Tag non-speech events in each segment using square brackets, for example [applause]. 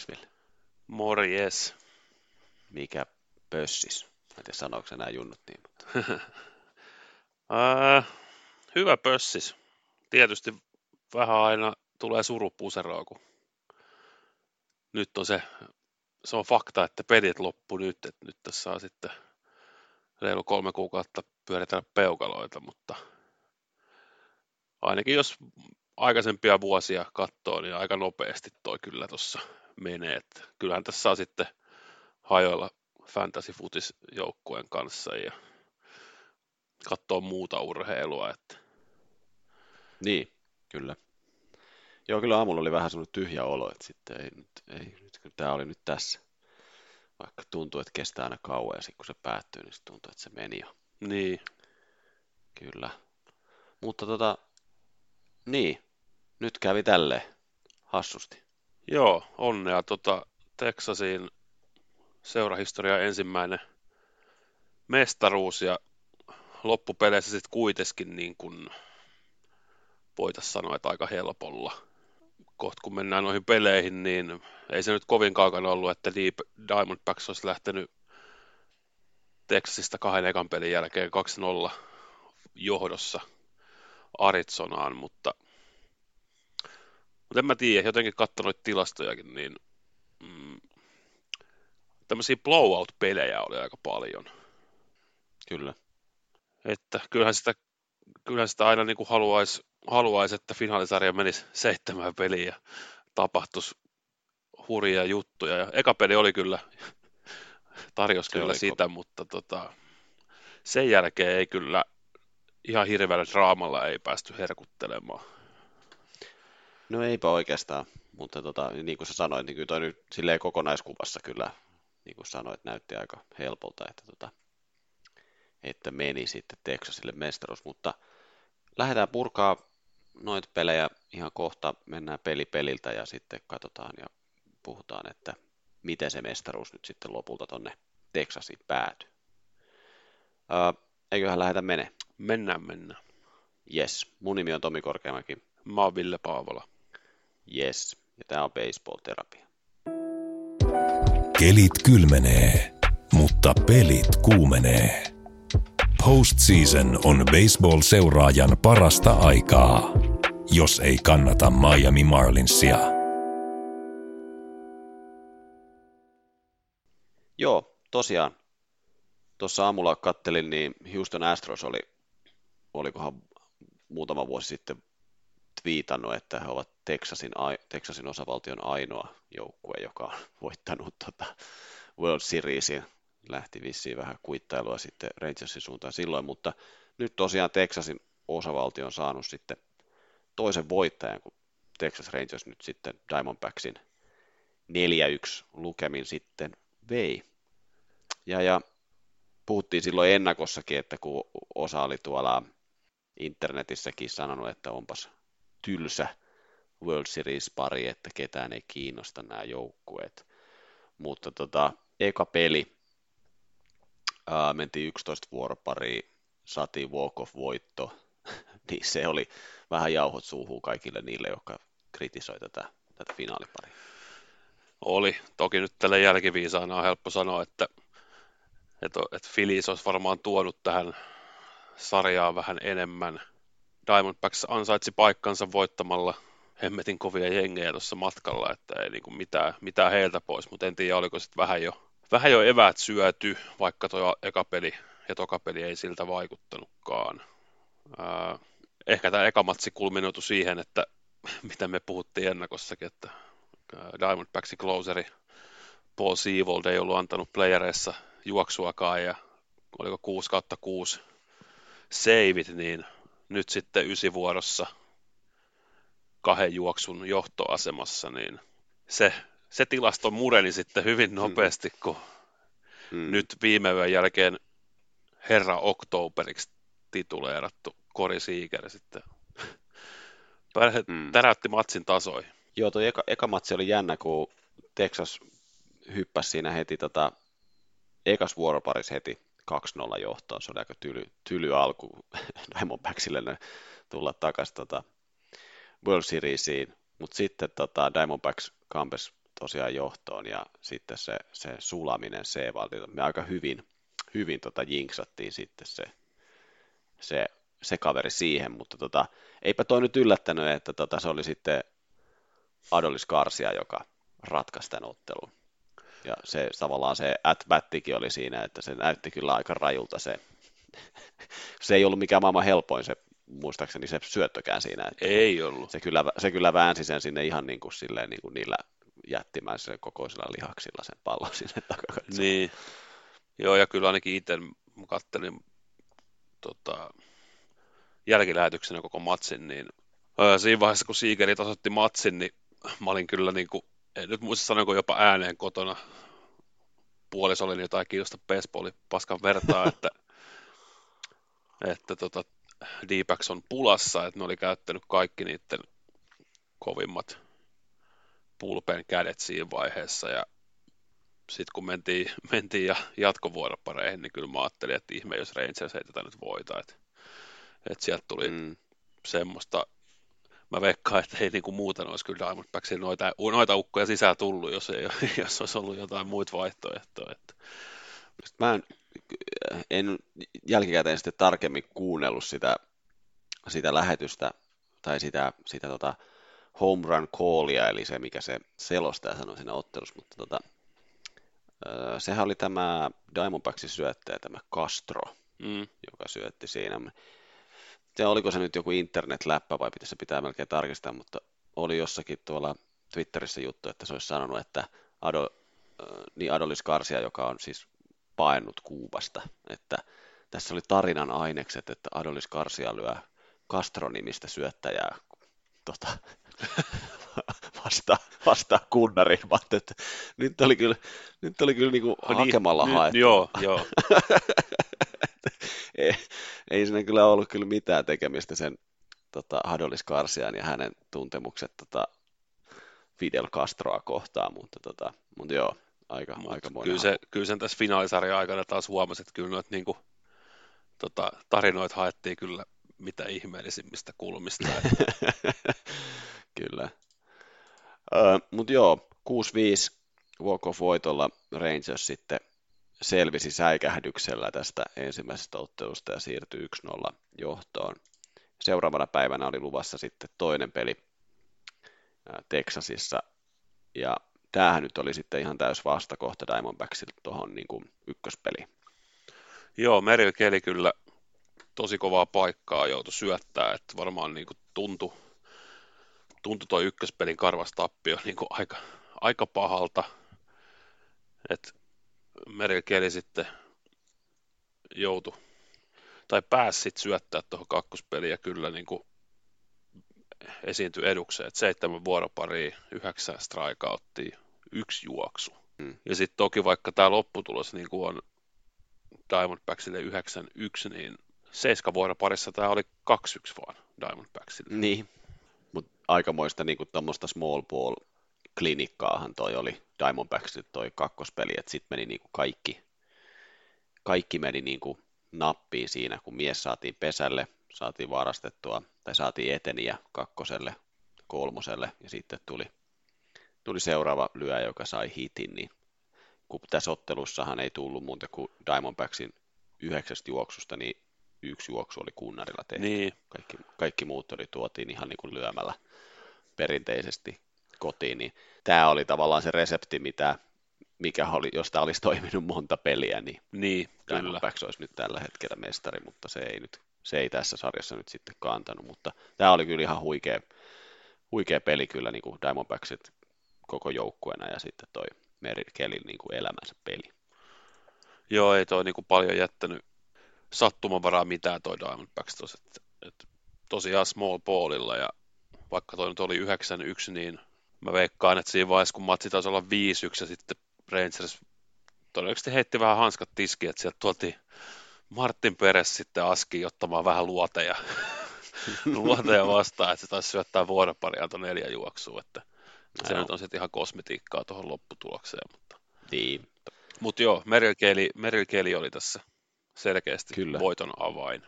Morrisville. Morjes. Mikä pössis? Mä en tiedä sanooko nämä junnut niin, mutta [laughs] Ää, hyvä pössis. Tietysti vähän aina tulee surupuseroa, kun nyt on se, se on fakta, että pelit loppu nyt, että nyt tässä saa sitten reilu kolme kuukautta pyöritellä peukaloita, mutta ainakin jos aikaisempia vuosia katsoo, niin aika nopeasti toi kyllä tuossa menee. Että kyllähän tässä saa sitten hajoilla fantasy joukkueen kanssa ja katsoa muuta urheilua. Että. niin, kyllä. Joo, kyllä aamulla oli vähän semmoinen tyhjä olo, että sitten ei nyt, ei, nyt kun tämä oli nyt tässä. Vaikka tuntuu, että kestää aina kauan ja sitten kun se päättyy, niin tuntuu, että se meni jo. Niin, Kyllä. Mutta tota, niin, nyt kävi tälleen hassusti. Joo, onnea tota Texasiin seurahistorian ensimmäinen mestaruus ja loppupeleissä sitten kuitenkin niin kuin voitaisiin sanoa, että aika helpolla. Kohta kun mennään noihin peleihin, niin ei se nyt kovin kaukana ollut, että Deep Diamondbacks olisi lähtenyt Texasista kahden ekan pelin jälkeen 2-0 johdossa Arizonaan, mutta, mutta en mä tiedä, jotenkin katsoin tilastojakin, niin mm, tämmöisiä blowout-pelejä oli aika paljon. Kyllä. Että kyllähän sitä, kyllähän sitä aina niin kuin haluaisi, haluaisi, että finaalisarja menisi seitsemän peliä ja tapahtuisi hurjia juttuja. Ja eka peli oli kyllä, [laughs] tarjos Se kyllä sitä, mutta tota, sen jälkeen ei kyllä ihan hirveällä draamalla ei päästy herkuttelemaan. No eipä oikeastaan, mutta tota, niin kuin sä sanoit, niin kyllä toi nyt silleen kokonaiskuvassa kyllä, niin kuin sanoit, näytti aika helpolta, että, tota, että meni sitten Texasille mestaruus, mutta lähdetään purkaa noita pelejä ihan kohta, mennään peli peliltä ja sitten katsotaan ja puhutaan, että miten se mestaruus nyt sitten lopulta tonne Texasiin päätyi. Ää, eiköhän lähdetä mene. Mennään, mennään. Yes, mun nimi on Tomi Korkeamäki. Mä oon Ville Paavola. Yes, ja tää on baseball-terapia. Kelit kylmenee, mutta pelit kuumenee. Postseason on baseball-seuraajan parasta aikaa, jos ei kannata Miami Marlinsia. Joo, tosiaan. Tuossa aamulla kattelin, niin Houston Astros oli, olikohan muutama vuosi sitten twiitannut, että he ovat Texasin, Texasin osavaltion ainoa joukkue, joka on [laughs] voittanut tota World Seriesin. Lähti vissiin vähän kuittailua sitten Rangersin suuntaan silloin, mutta nyt tosiaan Texasin osavaltio on saanut sitten toisen voittajan, kun Texas Rangers nyt sitten Diamondbacksin 4-1 lukemin sitten vei. Ja, ja puhuttiin silloin ennakossakin, että kun osa oli tuolla internetissäkin sanonut, että onpas tylsä World Series-pari, että ketään ei kiinnosta nämä joukkueet. Mutta tota, eka peli, ää, mentiin 11 vuoropariin, saatiin walk-off-voitto, [laughs] niin se oli vähän jauhot suuhun kaikille niille, jotka kritisoi tätä, tätä finaaliparia. Oli. Toki nyt tällä jälkiviisaana on helppo sanoa, että, että, että Phillies olisi varmaan tuonut tähän sarjaan vähän enemmän. Diamondbacks ansaitsi paikkansa voittamalla hemmetin kovia jengejä tuossa matkalla, että ei niin mitään, mitään heiltä pois, mutta en tiedä, oliko sitten vähän jo, vähän jo eväät syöty, vaikka tuo eka peli ja toka peli ei siltä vaikuttanutkaan. Ehkä tämä eka matsi kulminoitu siihen, että [laughs] mitä me puhuttiin ennakossakin, että Diamondbacksin closeri Paul Seivold ei ollut antanut playereissa juoksuakaan ja oliko 6 kautta 6 seivit, niin nyt sitten ysivuorossa kahden juoksun johtoasemassa, niin se, se tilasto mureni sitten hyvin nopeasti, kun mm. nyt viime yön jälkeen herra Oktoberiksi tituleerattu Kori Siiker sitten mm. täräytti matsin tasoihin. Joo, tuo eka, eka matsi oli jännä, kun Texas hyppäsi siinä heti tota, ekas vuoroparis heti 2-0 johtoon. Se oli aika tyly, tyly alku [laughs] Diamondbacksille tulla takaisin tota World Seriesiin, mutta sitten tota Diamondbacks kampes tosiaan johtoon ja sitten se, se sulaminen c me aika hyvin, hyvin tota jinksattiin sitten se, se, se kaveri siihen, mutta tota, eipä toi nyt yllättänyt, että tota, se oli sitten Adolis Karsia, joka ratkaisi tämän ottelun. Ja se tavallaan se at oli siinä, että se näytti kyllä aika rajulta se. [laughs] se ei ollut mikään maailman helpoin se, muistaakseni se syöttökään siinä. Että ei ollut. Se kyllä, se kyllä väänsi sen sinne ihan niin kuin, silleen, niin kuin niillä jättimäisillä kokoisilla lihaksilla sen pallon sinne [laughs] takaisin. Niin. Joo, ja kyllä ainakin itse kattelin tota, jälkilähetyksenä koko matsin, niin ää, siinä vaiheessa, kun Siegeri tasoitti matsin, niin mä olin kyllä niin kuin, en nyt muista sanoinko jopa ääneen kotona, puolisolleni jotain kiinnosta baseballin paskan vertaa, että, [laughs] että tota, d on pulassa, että ne oli käyttänyt kaikki niiden kovimmat pulpen kädet siinä vaiheessa ja sitten kun mentiin, [laughs] mentiin ja jatkovuoropareihin, niin kyllä mä ajattelin, että ihme, jos Rangers ei tätä nyt voita. Että, että sieltä tuli mm. semmoista, mä veikkaan, että ei niinku muuten olisi kyllä Diamondbacksin noita, noita ukkoja sisään tullut, jos, ei, [laughs] jos olisi ollut jotain muita vaihtoehtoja. Että. Mä en, en jälkikäteen sitten tarkemmin kuunnellut sitä, sitä lähetystä tai sitä, sitä tota home run callia, eli se, mikä se selostaja sanoi siinä ottelussa, mutta tota, sehän oli tämä Diamondbacksin syöttäjä, tämä Castro, mm. joka syötti siinä. Ja oliko se nyt joku internetläppä vai pitäisi pitää melkein tarkistaa, mutta oli jossakin tuolla Twitterissä juttu, että se olisi sanonut, että Ado, niin Adolis Karsia, joka on siis paennut Kuubasta, että tässä oli tarinan ainekset, että Adolis Karsia lyö Castro-nimistä syöttäjää tota, [laughs] vasta, vasta kunnariin, että nyt oli kyllä, nyt oli kyllä niinku niin, hakemalla niin, haettu. Joo, joo. [laughs] ei, ei siinä kyllä ollut kyllä mitään tekemistä sen tota, Hadolis Karsian ja hänen tuntemukset tota, Fidel Castroa kohtaan, mutta, tota, mutta joo, aika, Mut aika kyllä, se, kyllä sen tässä finaalisarjan aikana taas huomasi, että kyllä noita niin kuin, tota, tarinoita haettiin kyllä mitä ihmeellisimmistä kulmista. [laughs] kyllä. Mutta joo, 6-5 walk-off-voitolla Rangers sitten selvisi säikähdyksellä tästä ensimmäisestä ottelusta ja siirtyi 1-0 johtoon. Seuraavana päivänä oli luvassa sitten toinen peli Texasissa, ja tämähän nyt oli sitten ihan täys vastakohta Diamondbacksille tuohon niin ykköspeliin. Joo, Meril Keli kyllä tosi kovaa paikkaa joutui syöttää, että varmaan niin kuin tuntui, tuntui tuo ykköspelin karvas tappio niin kuin aika, aika pahalta, että Meril Keli sitten joutui tai pääsi sitten syöttää tuohon kakkospeliin ja kyllä niin kuin esiintyi edukseen, että seitsemän vuoropari, yhdeksän strikeouttia, yksi juoksu. Hmm. Ja sitten toki vaikka tämä lopputulos niin kuin on Diamondbacksille 9-1, niin seiska parissa tämä oli 2-1 vaan Diamondbacksille. Niin, mutta aikamoista niin tuommoista small ball klinikkaahan toi oli Diamondbacksille toi kakkospeli, että sitten meni niin kuin kaikki, kaikki meni niin kuin nappiin siinä, kun mies saatiin pesälle, saatiin varastettua, tai saatiin eteniä kakkoselle, kolmoselle, ja sitten tuli, tuli seuraava lyö, joka sai hitin, niin kun tässä ottelussahan ei tullut muuta kuin Diamondbacksin yhdeksästä juoksusta, niin yksi juoksu oli kunnarilla tehty. Niin. Kaikki, kaikki muut oli tuotiin ihan niin kuin lyömällä perinteisesti kotiin, niin tämä oli tavallaan se resepti, mitä, mikä oli, jos tämä olisi toiminut monta peliä, niin, niin kyllä. olisi nyt tällä hetkellä mestari, mutta se ei, nyt, se ei tässä sarjassa nyt sitten kantanut, mutta tämä oli kyllä ihan huikea, huikea peli kyllä niin kuin Diamondbacksit koko joukkueena ja sitten toi Merrill Kellin niin kuin elämänsä peli. Joo, ei toi niin kuin paljon jättänyt sattumanvaraa mitään toi Diamondbacks tos, että, että tosiaan small ballilla ja vaikka toi nyt oli 9-1, niin mä veikkaan, että siinä vaiheessa, kun matsi taisi olla 5-1 ja sitten Rangers todennäköisesti heitti vähän hanskat tiskiin, että sieltä tuotiin Martin Peres sitten aski ottamaan vähän luoteja, [laughs] luoteja vastaan, että se taisi syöttää vuoropari antoi neljä juoksua, että se nyt on sitten ihan kosmetiikkaa tuohon lopputulokseen. Mutta, niin. mutta joo, Merrill Kelly oli tässä selkeästi Kyllä. voiton avain.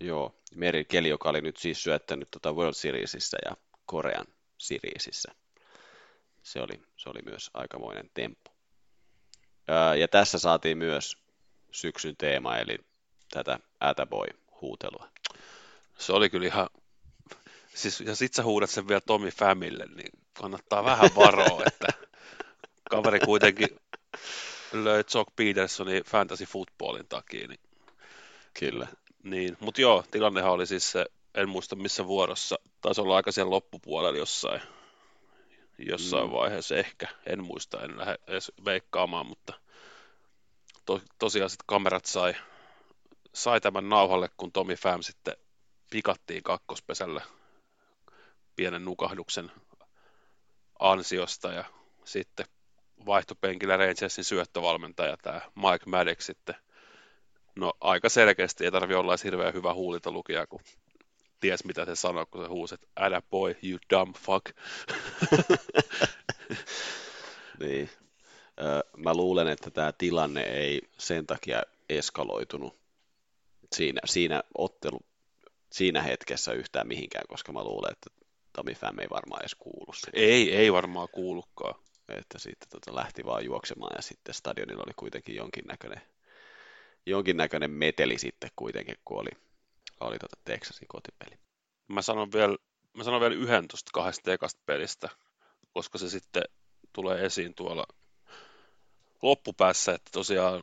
Joo, Merrill Kelly, joka oli nyt siis syöttänyt tuota World Seriesissä ja Korean Seriesissä. Se oli, se oli myös aikamoinen temppu. Ja tässä saatiin myös syksyn teema, eli tätä Attaboy-huutelua. Se oli kyllä ihan, siis ja sit sä huudat sen vielä Tommy Famille, niin kannattaa vähän varoa, [laughs] että kaveri kuitenkin löi Jock Petersonin fantasy footballin takia. Niin, kyllä. Niin, mutta joo, tilannehan oli siis se, en muista missä vuorossa, taisi olla aika siellä loppupuolella jossain, jossain mm. vaiheessa ehkä, en muista, en lähde edes veikkaamaan, mutta to, tosiaan sitten kamerat sai, sai tämän nauhalle, kun Tommy Pham sitten pikattiin kakkospesällä pienen nukahduksen ansiosta ja sitten vaihtopenkillä Rangersin syöttövalmentaja tämä Mike Maddox sitten. No aika selkeästi ei tarvi olla edes hirveän hyvä huulita lukija, kun ties mitä se sanoo, kun se huusi, että älä boy, you dumb fuck. [laughs] niin. Mä luulen, että tämä tilanne ei sen takia eskaloitunut siinä, siinä ottelu, siinä hetkessä yhtään mihinkään, koska mä luulen, että Tommy Pham ei varmaan edes kuulu sitä. Ei, ei varmaan kuulukaan. Että sitten tota lähti vaan juoksemaan ja sitten stadionilla oli kuitenkin jonkinnäköinen, jonkinnäköinen meteli sitten kuitenkin, kun oli, oli tota Texasin kotipeli. Mä sanon vielä, mä sanon vielä yhden tuosta kahdesta ekasta pelistä, koska se sitten tulee esiin tuolla loppupäässä, että tosiaan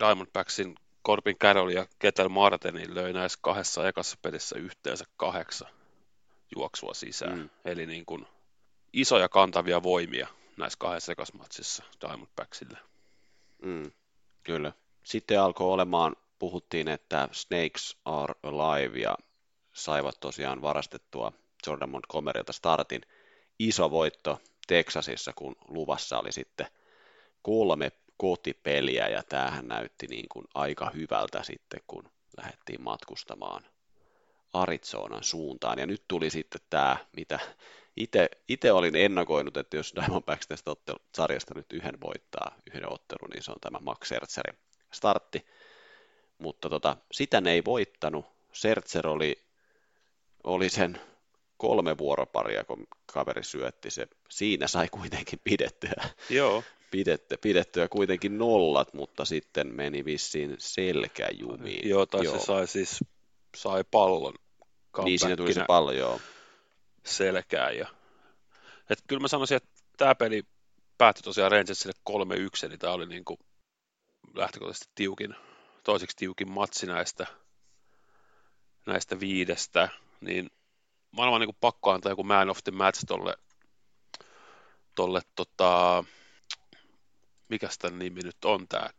Diamondbacksin Corbin Carroll ja Ketel Martinin löi näissä kahdessa ekassa pelissä yhteensä kahdeksan juoksua sisään. Mm. Eli niin kuin isoja kantavia voimia näissä kahdessa matsissa Diamondbacksille. Mm, kyllä. Sitten alkoi olemaan, puhuttiin, että Snakes are alive ja saivat tosiaan varastettua Jordan Montgomerylta startin. Iso voitto Texasissa, kun luvassa oli sitten kolme kotipeliä ja tämähän näytti niin kuin aika hyvältä sitten, kun lähdettiin matkustamaan Arizonan suuntaan. Ja nyt tuli sitten tämä, mitä itse olin ennakoinut, että jos Diamondbacks tästä ottelu, sarjasta nyt yhden voittaa, yhden ottelun, niin se on tämä Max Scherzerin startti. Mutta tota, sitä ne ei voittanut. Sertser oli, oli sen kolme vuoroparia, kun kaveri syötti se. Siinä sai kuitenkin pidettyä. Joo. Pidetty, pidettyä kuitenkin nollat, mutta sitten meni vissiin selkäjumiin. Joo, tai joo. se sai siis sai pallon. Niin, siinä tuli se pallo, joo. Selkään. Ja... Et kyllä mä sanoisin, että tämä peli päättyi tosiaan Rangersille 3-1, eli tämä oli niin kuin lähtökohtaisesti tiukin, toiseksi tiukin matsi näistä, näistä viidestä, niin maailman niin pakko antaa joku man of the match tolle, tolle tota, mikä tämän nimi nyt on tämä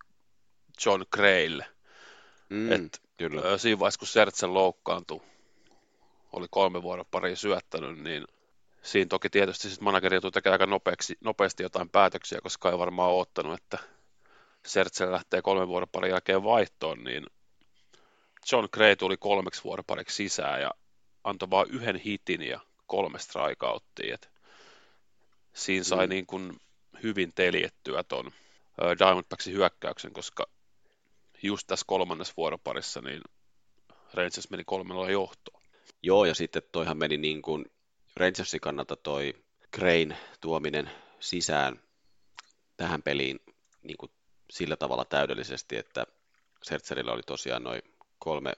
John Graylle. Mm, Et, kyllä. Siinä vaiheessa, kun Sertsen loukkaantui, oli kolme vuoden pari syöttänyt, niin siinä toki tietysti sitten manageri joutui tekemään aika nopeasti, nopeasti jotain päätöksiä, koska ei varmaan ottanut, että Sertsen lähtee kolmen vuoden parin jälkeen vaihtoon, niin John Gray tuli kolmeksi vuoropariksi sisään ja antoi vain yhden hitin ja kolme strikeouttia. Et siinä sai mm. niin kuin hyvin teljettyä ton Diamondbacksin hyökkäyksen, koska just tässä kolmannessa vuoroparissa niin Rangers meni kolmella johtoon. Joo, ja sitten toihan meni niin kuin Rangersin kannalta toi Crane tuominen sisään tähän peliin niin kuin sillä tavalla täydellisesti, että Sertserillä oli tosiaan noin kolme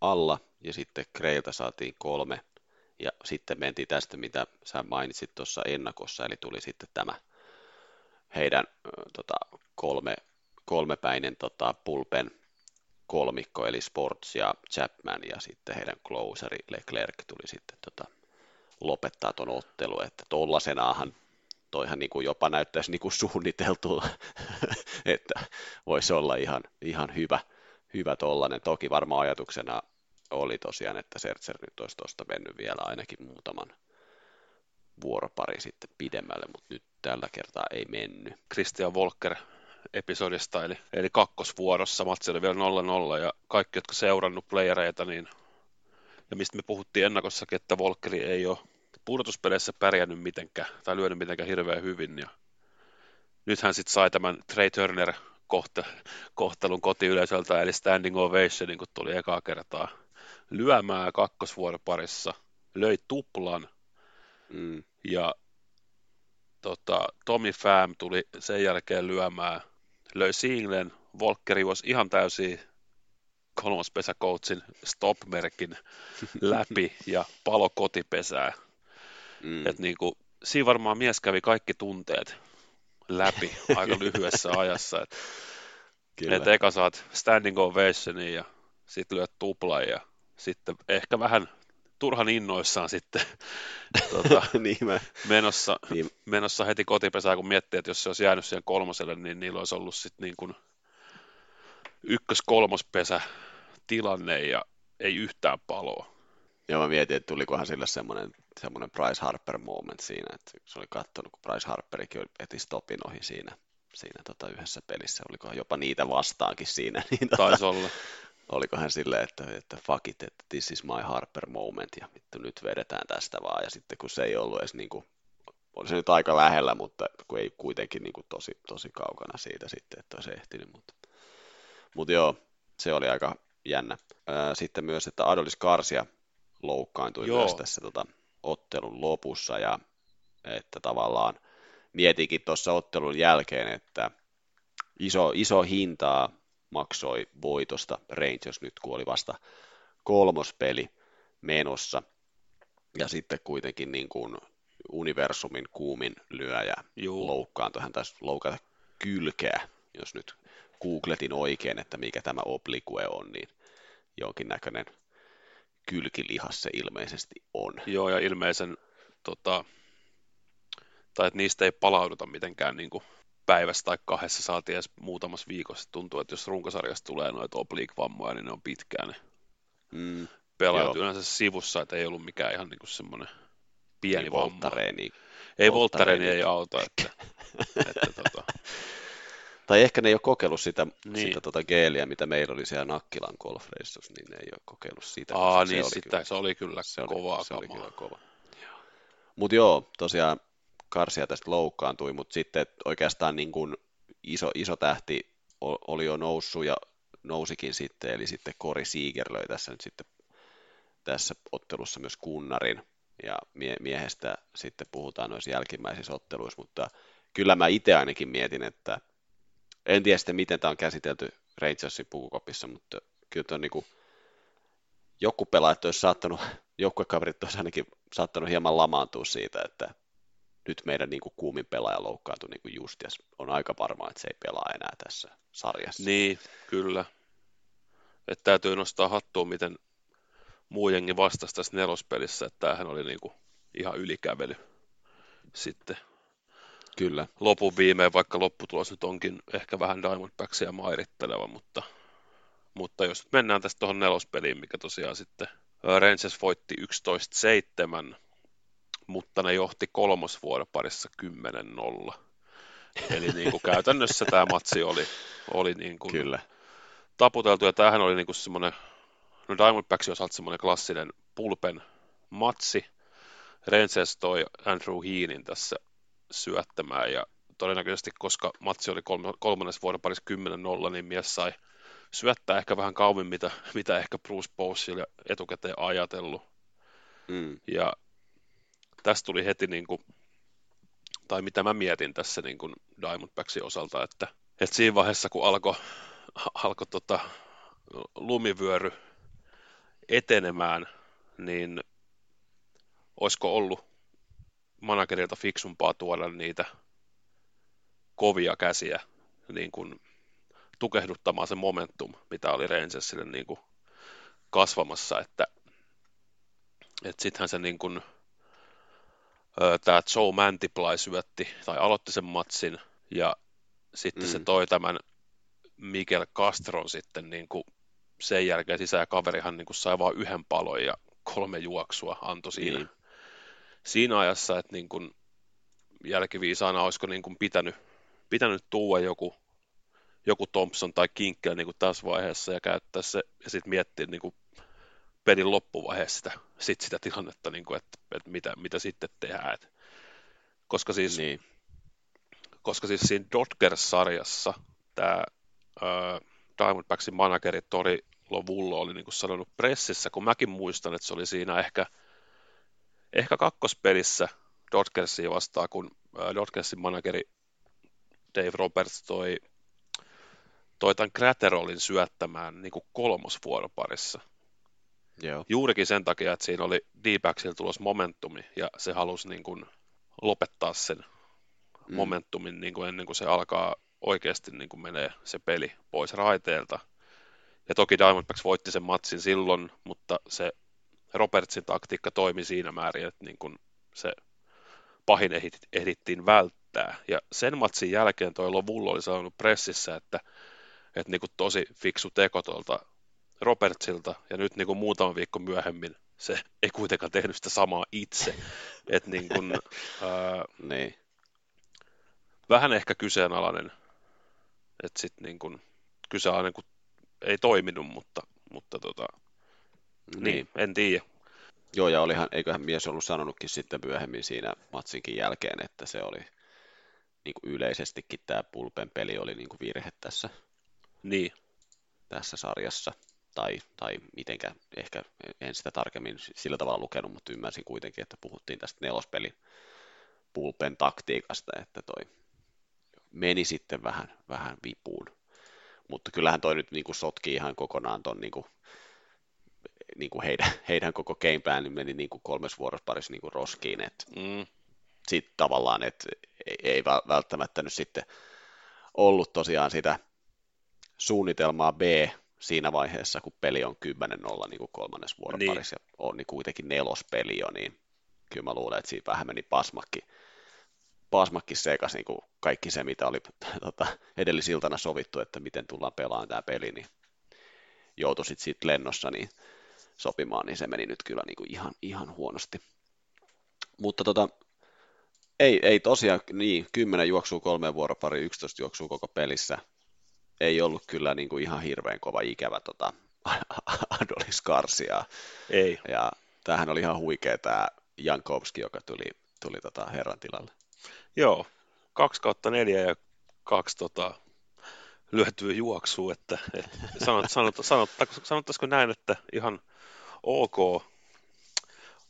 alla ja sitten Kreiltä saatiin kolme ja sitten mentiin tästä, mitä sä mainitsit tuossa ennakossa, eli tuli sitten tämä heidän tota, kolme, kolmepäinen tota, pulpen kolmikko, eli Sports ja Chapman ja sitten heidän closeri Leclerc tuli sitten tota, lopettaa tuon ottelun, että tollasenaahan toihan niin kuin jopa näyttäisi niin kuin suunniteltu, [laughs] että voisi olla ihan, ihan hyvä, hyvä tollainen. Toki varmaan ajatuksena oli tosiaan, että Sertser nyt olisi tuosta mennyt vielä ainakin muutaman, vuoropari sitten pidemmälle, mutta nyt tällä kertaa ei mennyt. Christian Volker episodista, eli, eli kakkosvuorossa. Matsi oli vielä 0-0 ja kaikki, jotka seurannut playereita, niin ja mistä me puhuttiin ennakossakin, että Volkeri ei ole pudotuspeleissä pärjännyt mitenkään tai lyönyt mitenkään hirveän hyvin. Ja nyt hän sitten sai tämän Trey Turner kohtelun kotiyleisöltä, eli standing ovation, kun tuli ekaa kertaa lyömään kakkosvuoden parissa, löi tuplan, mm. ja tota, Tommy Pham tuli sen jälkeen lyömään, löi singlen, Volkeri juosi ihan täysin kolmospesäcoachin stop-merkin [laughs] läpi ja palo kotipesää. Mm. Et niinku, siinä varmaan mies kävi kaikki tunteet läpi [laughs] aika lyhyessä ajassa. Et, Kyllä. et eka saat standing ovationin ja sitten lyöt tupla ja sitten ehkä vähän turhan innoissaan sitten [laughs] tuota, niin mä, menossa, niin. menossa heti kotipesään, kun miettii, että jos se olisi jäänyt siihen kolmoselle, niin niillä olisi ollut sitten niin kuin ykkös-kolmospesä tilanne ja ei yhtään paloa. Joo, mä mietin, että tulikohan sille semmoinen, semmoinen Bryce Harper moment siinä, että se oli katsonut, kun Bryce Harperikin eti stopin ohi siinä, siinä tota yhdessä pelissä, olikohan jopa niitä vastaankin siinä. [laughs] Niin tota, Taisi olla. Olikohan silleen, että, että fuck it, että this is my Harper moment, ja vittu nyt vedetään tästä vaan, ja sitten kun se ei ollut edes niin kuin, oli se nyt aika lähellä, mutta kun ei kuitenkin niin kuin tosi, tosi kaukana siitä sitten, että olisi ehtinyt, mutta, mutta joo, se oli aika jännä. Sitten myös, että Adolis Karsia loukkaantui Joo. myös tässä tota, ottelun lopussa ja että tavallaan mietinkin tuossa ottelun jälkeen, että iso, iso hintaa maksoi voitosta Rangers nyt, kun oli vasta kolmospeli menossa. Ja sitten kuitenkin niin kuin universumin kuumin lyöjä Juu. loukkaantui. Hän taisi loukata kylkeä, jos nyt googletin oikein, että mikä tämä oblique on, niin jonkinnäköinen kylkilihas se ilmeisesti on. Joo, ja ilmeisen, tota, tai että niistä ei palauduta mitenkään niin kuin päivässä tai kahdessa saatiin edes muutamassa viikossa. Tuntuu, että jos runkosarjasta tulee noita oblique-vammoja, niin ne on pitkään mm, pelaajat yleensä sivussa, että ei ollut mikään ihan niin kuin semmoinen pieni niin vamma. Ei volttareeni ei auta, että, että tota, [laughs] tai ehkä ne ei ole kokeillut sitä, niin. sitä tota geeliä, mitä meillä oli siellä Nakkilan golfreissussa, niin ne ei ole kokeillut sitä. Aa, niin se, sitä, kyllä, se oli kyllä se kovaa Se oli kyllä kova. Mutta joo, tosiaan Karsia tästä loukkaantui, mutta sitten oikeastaan niin kuin iso, iso tähti oli jo noussut ja nousikin sitten, eli sitten Kori Siiger löi tässä nyt sitten tässä ottelussa myös kunnarin, ja mie- miehestä sitten puhutaan noissa jälkimmäisissä otteluissa, mutta kyllä mä itse ainakin mietin, että en tiedä sitten, miten tämä on käsitelty Rangersin pukukopissa, mutta kyllä on niin kuin, joku pelaajat olisi saattanut, [laughs] joukkuekaverit olisi ainakin saattanut hieman lamaantua siitä, että nyt meidän niin kuin kuumin pelaaja loukkaantui niin kuin just, ja on aika varmaa, että se ei pelaa enää tässä sarjassa. Niin, kyllä. Että täytyy nostaa hattua, miten muu jengi vastasi tässä nelospelissä, että tämähän oli niin kuin ihan ylikävely sitten Kyllä. lopun viimeen, vaikka lopputulos nyt onkin ehkä vähän Diamondbacksia mairitteleva, mutta, mutta jos nyt mennään tästä tuohon nelospeliin, mikä tosiaan sitten Rangers voitti 11-7, mutta ne johti kolmosvuoden parissa 10-0. Eli niin kuin käytännössä tämä matsi oli, oli niin kuin Kyllä. taputeltu, ja tämähän oli niin kuin semmoinen, no Diamondbacksin osalta semmoinen klassinen pulpen matsi. Rangers toi Andrew Heenin tässä syöttämään ja todennäköisesti, koska matsi oli kolmannes vuoden parissa 10-0, niin mies sai syöttää ehkä vähän kauemmin, mitä, mitä ehkä Bruce Bowsille etukäteen ajatellut. Mm. Ja tästä tuli heti, niin kuin, tai mitä mä mietin tässä niin kuin Diamondbacksin osalta, että, että siinä vaiheessa, kun alkoi alko tota, lumivyöry etenemään, niin olisiko ollut managerilta fiksumpaa tuoda niitä kovia käsiä niin kuin tukehduttamaan se momentum, mitä oli Rangersille niin kuin kasvamassa, että, että sittenhän se niin kuin, tämä Joe Mantiply syötti tai aloitti sen matsin ja sitten mm. se toi tämän Mikel Castron sitten niin kuin sen jälkeen sisään ja kaverihan niin kuin sai vain yhden palon ja kolme juoksua antoi siinä. Niin siinä ajassa, että niin kuin jälkiviisaana olisiko niin kuin pitänyt, pitänyt tuua joku, joku Thompson tai Kinkel niin kuin tässä vaiheessa ja käyttää se ja sitten miettiä niin kuin pelin loppuvaiheessa sitä, sit sitä tilannetta, niin kuin, että, että mitä, mitä sitten tehdään. Et, koska siis, niin. koska siis siinä Dodgers-sarjassa tämä Diamondbacksin manageri Tori Lovullo oli niin kuin sanonut pressissä, kun mäkin muistan, että se oli siinä ehkä, ehkä kakkospelissä Dodgersia vastaan, kun Dodgersin manageri Dave Roberts toi, toi tämän Gratterolin syöttämään niin kuin kolmosvuoroparissa. Joo. Juurikin sen takia, että siinä oli d tulos momentumi ja se halusi niin kuin lopettaa sen mm. momentumin niin kuin ennen kuin se alkaa oikeasti niin kuin menee se peli pois raiteelta. Ja toki Diamondbacks voitti sen matsin silloin, mutta se Robertsin taktiikka toimi siinä määrin, että niin kuin se pahin ehdittiin välttää. Ja sen matsin jälkeen toi Lovulla oli sanonut pressissä, että, että niin kuin tosi fiksu teko tuolta Robertsilta, ja nyt niin kuin muutama viikko myöhemmin se ei kuitenkaan tehnyt sitä samaa itse. että niin kuin, [laughs] ää, niin. Vähän ehkä kyseenalainen, että sitten niin kuin, kyseenalainen, kun ei toiminut, mutta, mutta tota, niin. niin, en tiedä. Joo, ja olihan, eiköhän mies ollut sanonutkin sitten myöhemmin siinä matsinkin jälkeen, että se oli niin kuin yleisestikin tämä pulpen peli oli niin kuin virhe tässä, niin. tässä sarjassa. Tai, tai mitenkä, ehkä en sitä tarkemmin sillä tavalla lukenut, mutta ymmärsin kuitenkin, että puhuttiin tästä nelospeli pulpen taktiikasta, että toi meni sitten vähän, vähän vipuun. Mutta kyllähän toi nyt niin kuin sotki ihan kokonaan ton niin kuin niin kuin heidän, [laughs] heidän koko gameplan niin meni niin kuin kolmes vuorosparissa niin kuin roskiin, mm. sitten tavallaan, että ei, ei välttämättä nyt sitten ollut tosiaan sitä suunnitelmaa B siinä vaiheessa, kun peli on 10-0 niin kuin kolmannes vuoroparissa niin. ja on niin kuitenkin nelospeli jo, niin kyllä mä luulen, että siitä vähän meni pasmakki, pasmakki sekas niin kuin kaikki se, mitä oli [laughs] tota, edellisiltana sovittu, että miten tullaan pelaamaan tämä peli, niin joutui sitten siitä lennossa, niin sopimaan, niin se meni nyt kyllä niin kuin ihan, ihan huonosti. Mutta tota, ei, ei tosiaan, niin, 10 juoksuu kolme vuoropari, 11 juoksuu koko pelissä. Ei ollut kyllä niin kuin ihan hirveän kova ikävä tota, [laughs] Adolis Karsiaa. Ei. Ja tämähän oli ihan huikea tämä Jankowski, joka tuli, tuli tota herran tilalle. Joo, 2 kautta 4 ja kaksi tota, lyötyä juoksua, että, että sanot, sanot, sanot, sanottaisiko näin, että ihan ok,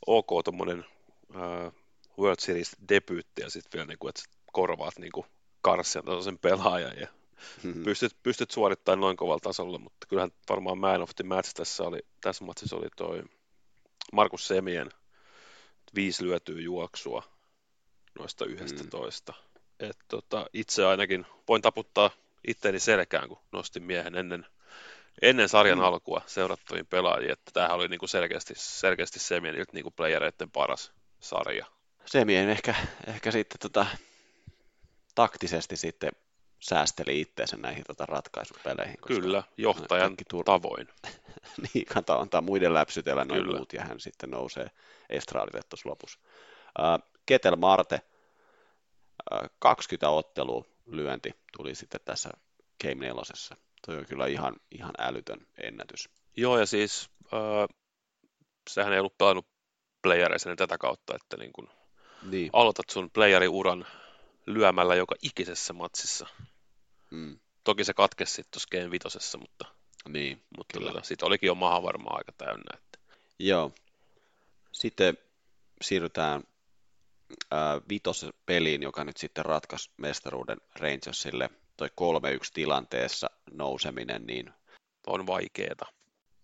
ok tuommoinen uh, World Series debyytti ja sitten vielä, niin kuin, että korvaat niin karssian tasoisen pelaajan ja mm-hmm. pystyt, pystyt suorittamaan noin kovalla tasolla, mutta kyllähän varmaan man of the match tässä, oli, tässä matsissa oli toi Markus Semien viisi lyötyä juoksua noista yhdestä mm. toista. Et tota, itse ainakin voin taputtaa itteeni selkään, kun nostin miehen ennen ennen sarjan mm. alkua seurattuihin pelaajiin, että tämähän oli niin kuin selkeästi, selkeästi Semieniltä niin playereiden paras sarja. Semien ehkä, ehkä sitten tota, taktisesti sitten säästeli itseensä näihin tota, ratkaisupeleihin. Kyllä, johtajan tur- tavoin. [laughs] niin, kantaa antaa muiden läpsytellä noin Kyllä. muut, ja hän sitten nousee estraadille tuossa lopussa. Uh, Ketel Marte, uh, 20 ottelua lyönti tuli sitten tässä Game 4 toi on kyllä ihan, ihan älytön ennätys. Joo, ja siis äh, sehän ei ollut pelannut playereissa tätä kautta, että niin kun niin. aloitat sun playeriuran lyömällä joka ikisessä matsissa. Mm. Toki se katkesi sitten tuossa Game vitosessa, mutta, niin, mutta tota, sitten olikin jo maha varmaan aika täynnä. Että. Joo. Sitten siirrytään äh, peliin, joka nyt sitten ratkaisi mestaruuden Rangersille – toi 3-1 tilanteessa nouseminen, niin on vaikeeta.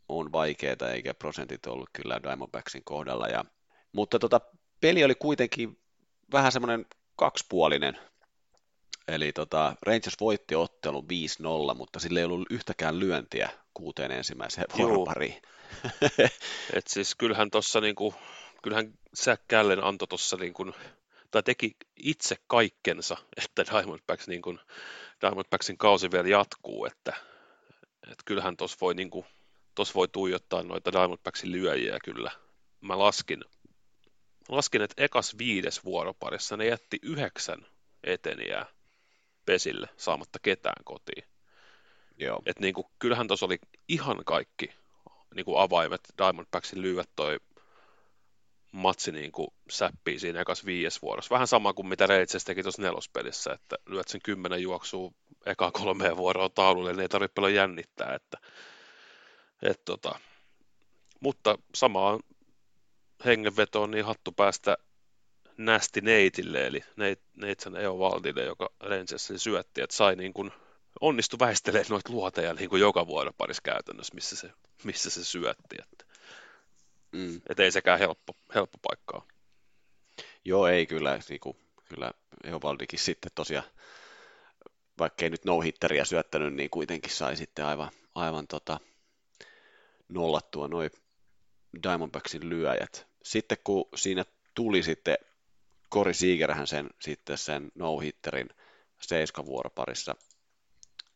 On vaikeeta, eikä prosentit ollut kyllä Diamondbacksin kohdalla. Ja, mutta tota, peli oli kuitenkin vähän semmoinen kaksipuolinen. Eli tota, Rangers voitti ottelun 5-0, mutta sillä ei ollut yhtäkään lyöntiä kuuteen ensimmäiseen vuoropariin. [laughs] Et siis kyllähän tuossa niinku, kyllähän Zach Gallen antoi tuossa niinku, tai teki itse kaikkensa, että Diamondbacks niinku Diamondbacksin kausi vielä jatkuu, että, että kyllähän tuossa voi, niin kuin, tos voi tuijottaa noita Diamondbacksin lyöjiä kyllä. Mä laskin laskin, että ekas viides vuoroparissa ne jätti yhdeksän eteniä pesille saamatta ketään kotiin. Joo. Et niin kuin, kyllähän tuossa oli ihan kaikki niin kuin avaimet Diamondbacksin lyödä toi matsi niin kuin säppii siinä ekas viides vuorossa. Vähän sama kuin mitä Reitses teki tuossa nelospelissä, että lyöt sen kymmenen juoksua eka kolmeen vuoroa taululle, niin ei tarvitse paljon jännittää. Että, et tota. Mutta samaan hengenvetoon niin hattu päästä Nästi Neitille, eli Neitsan Eovaldille, joka Rangersin syötti, että sai niin kuin onnistu väistelemään noita luoteja niin kuin joka vuoroparissa käytännössä, missä se, missä se syötti. Että, mm. et ei sekään helppo, helppo paikkaa. Joo, ei kyllä. Niin kuin, kyllä Eovaldikin sitten tosiaan, vaikka ei nyt no syöttänyt, niin kuitenkin sai sitten aivan, aivan tota, nollattua noin Diamondbacksin lyöjät. Sitten kun siinä tuli sitten Kori Siigerhän sen, sitten sen no-hitterin seiskavuoroparissa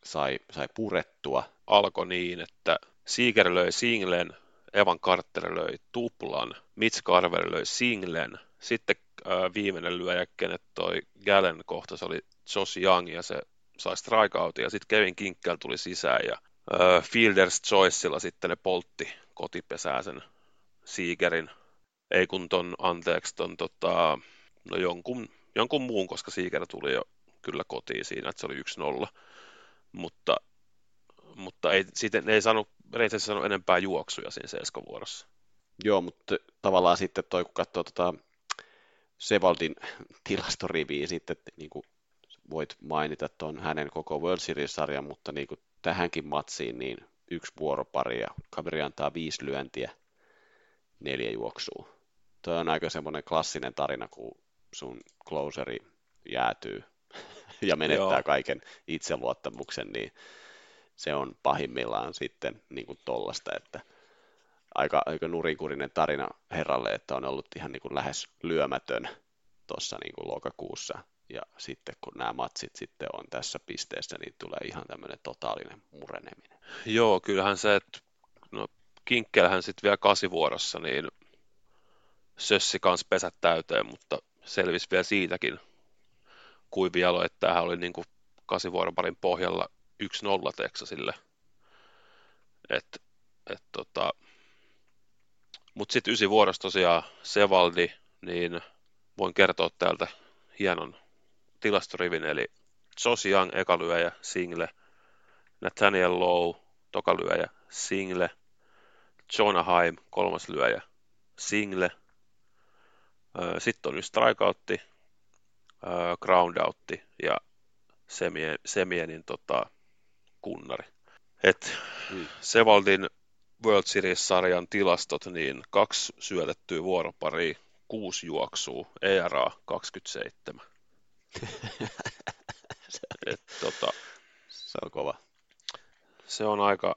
sai, sai purettua. Alkoi niin, että Seeger löi singlen, Evan Carter löi tuplan, Mitch Carver löi singlen, sitten äh, viimeinen lyöjä, kenet toi Gallen kohta, se oli Josh Young ja se sai strikeoutin ja sitten Kevin Kinkel tuli sisään ja äh, Fielders Choicella sitten ne poltti kotipesää sen Seegerin, ei kun ton, anteeksi, ton tota, no jonkun, jonkun muun, koska Seeger tuli jo kyllä kotiin siinä, että se oli 1-0 mutta, mutta ei, siitä, ei saanut, Reitsi saanut enempää juoksuja siinä seiskavuorossa. Joo, mutta tavallaan sitten toi, kun katsoo tota Sevaldin tilastoriviä, sitten niin kuin voit mainita tuon hänen koko World Series-sarjan, mutta niin kuin tähänkin matsiin niin yksi vuoropari ja kaveri antaa viisi lyöntiä, neljä juoksua. Tuo on aika semmoinen klassinen tarina, kun sun closeri jäätyy [laughs] ja menettää Joo. kaiken itseluottamuksen, niin se on pahimmillaan sitten niin kuin tollasta, että aika, aika nurinkurinen tarina herralle, että on ollut ihan niin kuin lähes lyömätön tuossa niin kuin lokakuussa. Ja sitten kun nämä matsit sitten on tässä pisteessä, niin tulee ihan tämmöinen totaalinen mureneminen. Joo, kyllähän se, että no, Kinkkelhän sitten vielä kasivuorossa, niin sössi kanssa pesät täyteen, mutta selvisi vielä siitäkin kuivi jalo, että tämähän oli niin kuin kasivuoroparin pohjalla 1-0 Texasille. Et, et tota, mutta sitten ysi vuorossa tosiaan Sevaldi, niin voin kertoa täältä hienon tilastorivin, eli Josh Young eka lyöjä, single, Nathaniel Lowe toka lyöjä, single, Jonah Haim kolmas lyöjä, single, sitten on nyt strikeoutti, groundoutti ja semien, semienin tota, kunnari. Et mm. Sevaldin World Series-sarjan tilastot, niin kaksi syötettyä vuoroparia, kuusi juoksua, ERA 27. [laughs] Et, tota, se on kova. Se on aika,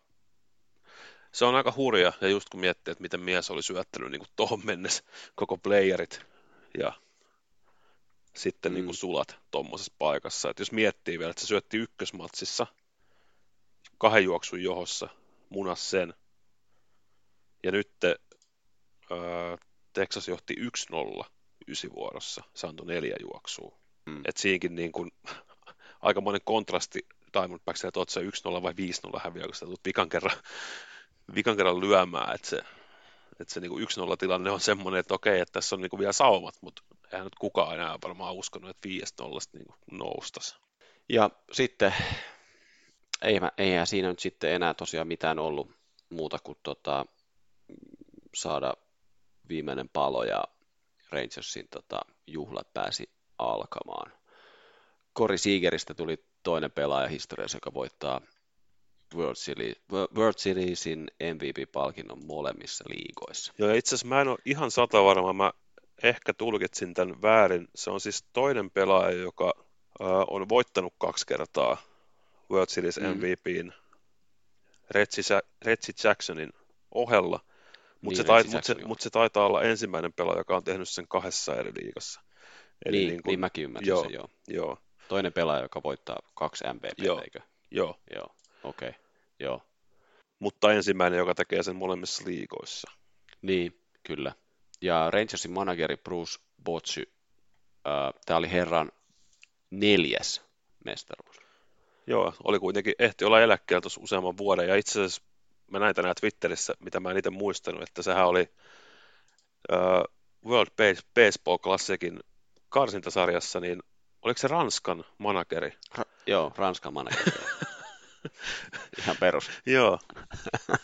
se on aika hurja, ja just kun miettii, että miten mies oli syöttänyt niin tuohon mennessä koko playerit ja sitten niin mm. niin kuin sulat tuommoisessa paikassa. Et jos miettii vielä, että se syötti ykkösmatsissa kahden juoksun johossa, munas sen, ja nyt äh, Texas johti 1-0 ysivuorossa, se antoi neljä juoksua. Mm. Et siinkin niin kuin, [laughs] aikamoinen kontrasti Diamondbacksille, että oot se 1-0 vai 5-0 häviä, kun sä tulet vikan kerran, [laughs] vikan kerran lyömään, että se, että se niin kuin 1-0 tilanne on semmoinen, että okei, että tässä on niin kuin vielä saumat, mutta eihän nyt kukaan enää varmaan uskonut, että 5 nollasta niin noustaisi. Ja sitten eihän, eihän siinä nyt sitten enää tosiaan mitään ollut muuta kuin tota, saada viimeinen palo ja Rangersin tota, juhlat pääsi alkamaan. Kori Seageristä tuli toinen pelaaja historiassa, joka voittaa World, Series, World Seriesin MVP-palkinnon molemmissa liigoissa. Joo, itse asiassa mä en ole ihan sata varma. Mä ehkä tulkitsin tämän väärin. Se on siis toinen pelaaja, joka on voittanut kaksi kertaa World Series mm. MVPin Reggie, Jacksonin ohella, mutta niin, se, mut se, mut se taitaa olla ensimmäinen pelaaja, joka on tehnyt sen kahdessa eri liigassa. Eli niin, niin, kun, niin mäkin ymmärsin joo, sen, joo. joo. Toinen pelaaja, joka voittaa kaksi MVP, joo, eikö? Joo. Joo, okei, okay. joo. Mutta ensimmäinen, joka tekee sen molemmissa liigoissa. Niin, kyllä. Ja Rangersin manageri Bruce Bochy, tämä oli herran neljäs mestaruus. Joo, oli kuitenkin, ehti olla eläkkeellä tuossa useamman vuoden, ja itse asiassa mä näin tänään Twitterissä, mitä mä en itse muistanut, että sehän oli uh, World Baseball Classicin karsintasarjassa, niin oliko se Ranskan manageri? Ra- joo, Ranskan manageri. [laughs] Ihan perus. joo. [laughs] ja,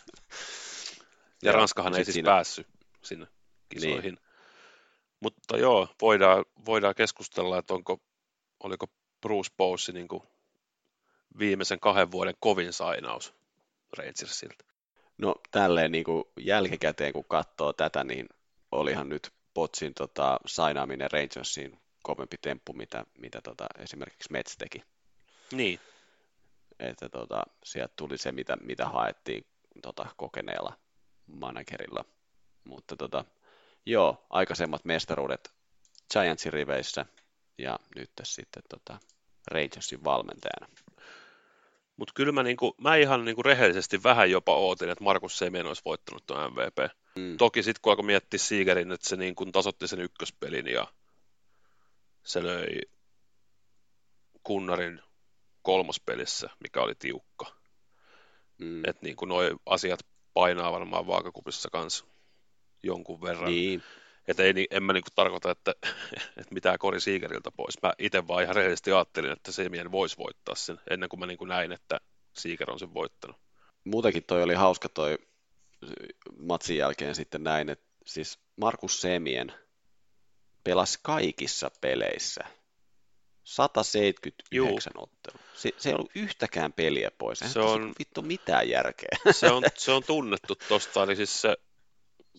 Ja Ranskahan ei siis siinä- päässyt sinne kisoihin. Niin. Mutta joo, voidaan, voidaan keskustella, että onko, oliko Bruce Bowsi niin kuin viimeisen kahden vuoden kovin sainaus Rangersilta. No tälleen niin kuin jälkikäteen, kun katsoo tätä, niin olihan nyt Potsin tota, sainaaminen Rangersiin kovempi temppu, mitä, mitä tota, esimerkiksi Mets teki. Niin, Että tota, sieltä tuli se, mitä, mitä haettiin tota, kokeneella managerilla. Mutta tota, joo, aikaisemmat mestaruudet Giantsin riveissä ja nyt sitten tota, Rangersin valmentajana. Mutta kyllä mä, niinku, mä ihan niinku rehellisesti vähän jopa ootin, että Markus Semien olisi voittanut tuon MVP. Mm. Toki sitten kun alkoi miettiä Siigerin, että se niin kuin tasotti sen ykköspelin ja se löi Kunnarin kolmospelissä, mikä oli tiukka. Mm. Että niin kuin noi asiat painaa varmaan vaakakupissa kanssa jonkun verran. Niin, Että ei, en mä niin kuin tarkoita, että, [laughs] että mitään Kori Siigeriltä pois. Mä itse vaan ihan rehellisesti ajattelin, että Semien voisi voittaa sen, ennen kuin mä niin kuin näin, että Siiger on sen voittanut. muutenkin toi oli hauska toi matsin jälkeen sitten näin, että siis Markus Semien pelasi kaikissa peleissä 179 ottelua. Se, se ei ollut yhtäkään peliä pois. Eihän Se on- niinku vittu mitään järkeä. Se on, [laughs] se on tunnettu tosta, eli siis se,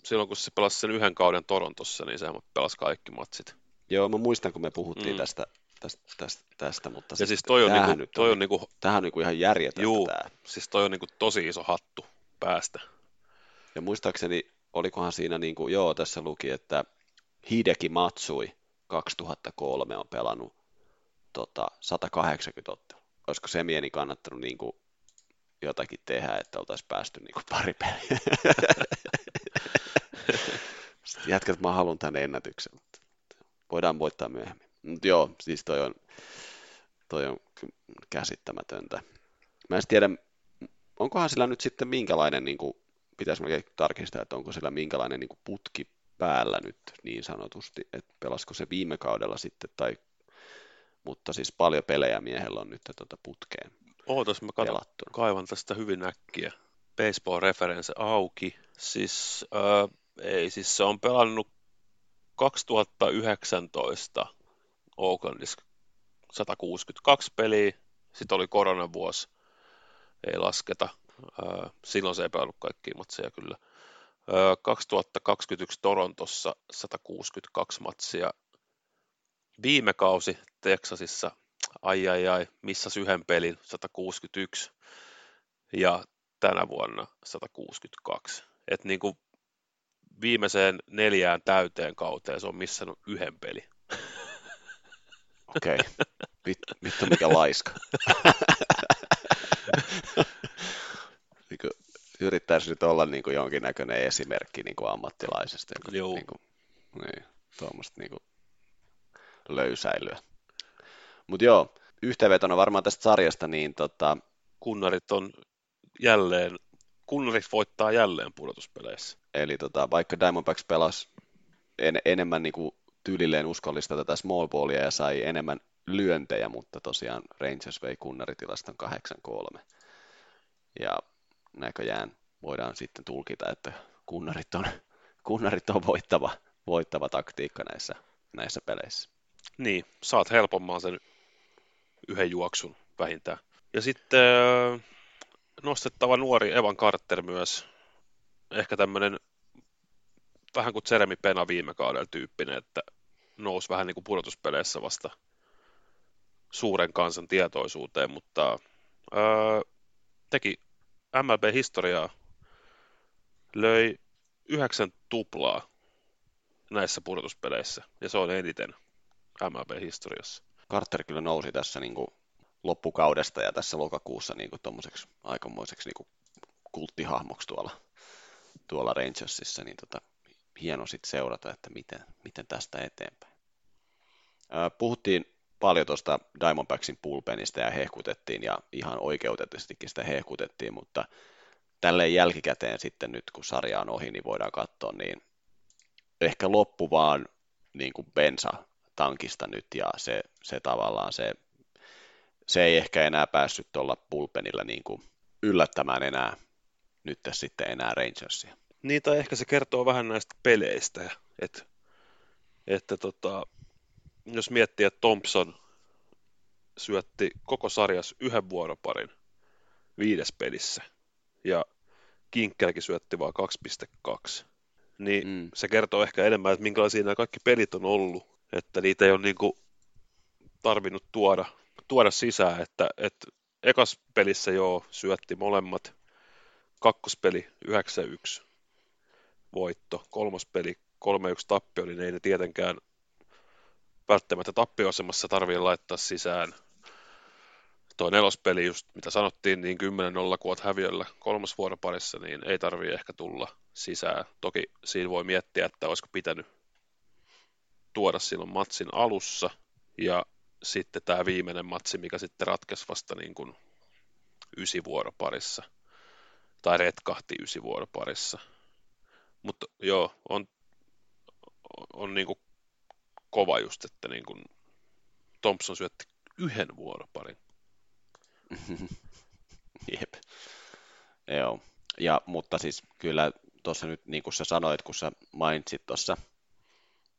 silloin kun se pelasi sen yhden kauden Torontossa, niin se pelasi kaikki matsit. Joo, mä muistan, kun me puhuttiin Mm. tästä, tästä, tästä, tästä, mutta Ja siis toi on, niinku, nyt toi on, on, niinku, tämähän on niinku ihan järjetöntä juu, tää. siis toi on niinku tosi iso hattu päästä. Ja muistaakseni, olikohan siinä, niin kuin, joo, tässä luki, että Hideki Matsui 2003 on pelannut tota, 180 ottelua. Olisiko se mieni kannattanut niin kuin, jotakin tehdä, että oltaisiin päästy niin kuin, pari peliä? [laughs] Sitten jätkät, että mä haluan tänne ennätyksen, mutta voidaan voittaa myöhemmin. Mutta joo, siis toi on, toi on käsittämätöntä. Mä en tiedä, onkohan sillä nyt sitten minkälainen, niin kuin, pitäisi melkein tarkistaa, että onko sillä minkälainen niin kuin putki päällä nyt niin sanotusti, että pelasko se viime kaudella sitten, tai, mutta siis paljon pelejä miehellä on nyt tota putkeen Ootas, mä katson, kaivan tästä hyvin äkkiä. Baseball reference auki. Siis, äh, ei, siis se on pelannut 2019 Oaklandissa 162 peliä. Sitten oli koronavuosi, ei lasketa. Silloin se ei pelannut kaikkia matseja kyllä. Äh, 2021 Torontossa 162 matsia. Viime kausi Texasissa, ai ai ai, missas yhden pelin, 161. Ja tänä vuonna 162. Et niin kuin viimeiseen neljään täyteen kauteen se on missannut yhden pelin. Okei, vittu, vittu mikä laiska. niin kuin, yrittäisi nyt olla niin kuin jonkinnäköinen esimerkki niin kuin ammattilaisesta. Joka, Juu. niin kuin, niin, tuommoista niin kuin löysäilyä. Mutta joo, yhteenvetona varmaan tästä sarjasta, niin tota, Kunnarit on jälleen, kunnarit voittaa jälleen pudotuspeleissä. Eli tota, vaikka Diamondbacks pelasi en, enemmän niin kuin tyylilleen uskollista tätä small ballia ja sai enemmän lyöntejä, mutta tosiaan Rangers vei kunnaritilaston 8-3. Ja näköjään voidaan sitten tulkita, että kunnarit on, [laughs] kunnarit on voittava, voittava taktiikka näissä, näissä peleissä. Niin, saat helpomman sen yhden juoksun vähintään. Ja sitten äh, nostettava nuori Evan Carter myös. Ehkä tämmöinen vähän kuin Jeremy Pena viime kaudella tyyppinen, että nousi vähän niin kuin pudotuspeleissä vasta suuren kansan tietoisuuteen, mutta ää, teki MLB-historiaa, löi yhdeksän tuplaa näissä pudotuspeleissä, ja se on eniten MLB-historiassa. Carter kyllä nousi tässä niin kuin loppukaudesta ja tässä lokakuussa niin kuin tommoseksi aikamoiseksi niin kuin kulttihahmoksi tuolla, tuolla Rangersissa, niin tota, hieno sit seurata, että miten, miten tästä eteenpäin. Puhuttiin paljon tuosta Diamondbacksin pulpenista ja hehkutettiin ja ihan oikeutetustikin sitä hehkutettiin, mutta tälleen jälkikäteen sitten nyt kun sarja on ohi, niin voidaan katsoa, niin ehkä loppu vaan niin kuin bensa tankista nyt ja se, se tavallaan se, se ei ehkä enää päässyt tuolla pulpenilla niin kuin yllättämään enää nyt sitten enää Rangersia. Niin, tai ehkä se kertoo vähän näistä peleistä, että, että tota, jos miettii, että Thompson syötti koko sarjas yhden vuoroparin viides pelissä, ja Kinkkelläkin syötti vain 2.2, niin mm. se kertoo ehkä enemmän, että minkälaisia nämä kaikki pelit on ollut, että niitä ei ole niin kuin tarvinnut tuoda, tuoda sisään, että, että ekas pelissä jo syötti molemmat, kakkospeli 9-1 voitto, kolmospeli 3-1 tappio, niin ei ne tietenkään välttämättä tappioasemassa tarvitse laittaa sisään. Tuo nelospeli, just mitä sanottiin, niin 10-0 kun olet häviöllä kolmosvuoroparissa, niin ei tarvitse ehkä tulla sisään. Toki siinä voi miettiä, että olisiko pitänyt tuoda silloin matsin alussa, ja sitten tämä viimeinen matsi, mikä sitten ratkesi vasta niin kuin ysivuoroparissa, tai retkahti ysivuoroparissa. Mutta joo, on, on niin kuin kova just, että niin kuin Thompson syötti yhden vuoroparin. [laughs] Jep. Joo. Ja, mutta siis kyllä tuossa nyt, niin kuin sä sanoit, kun sä mainitsit tuossa,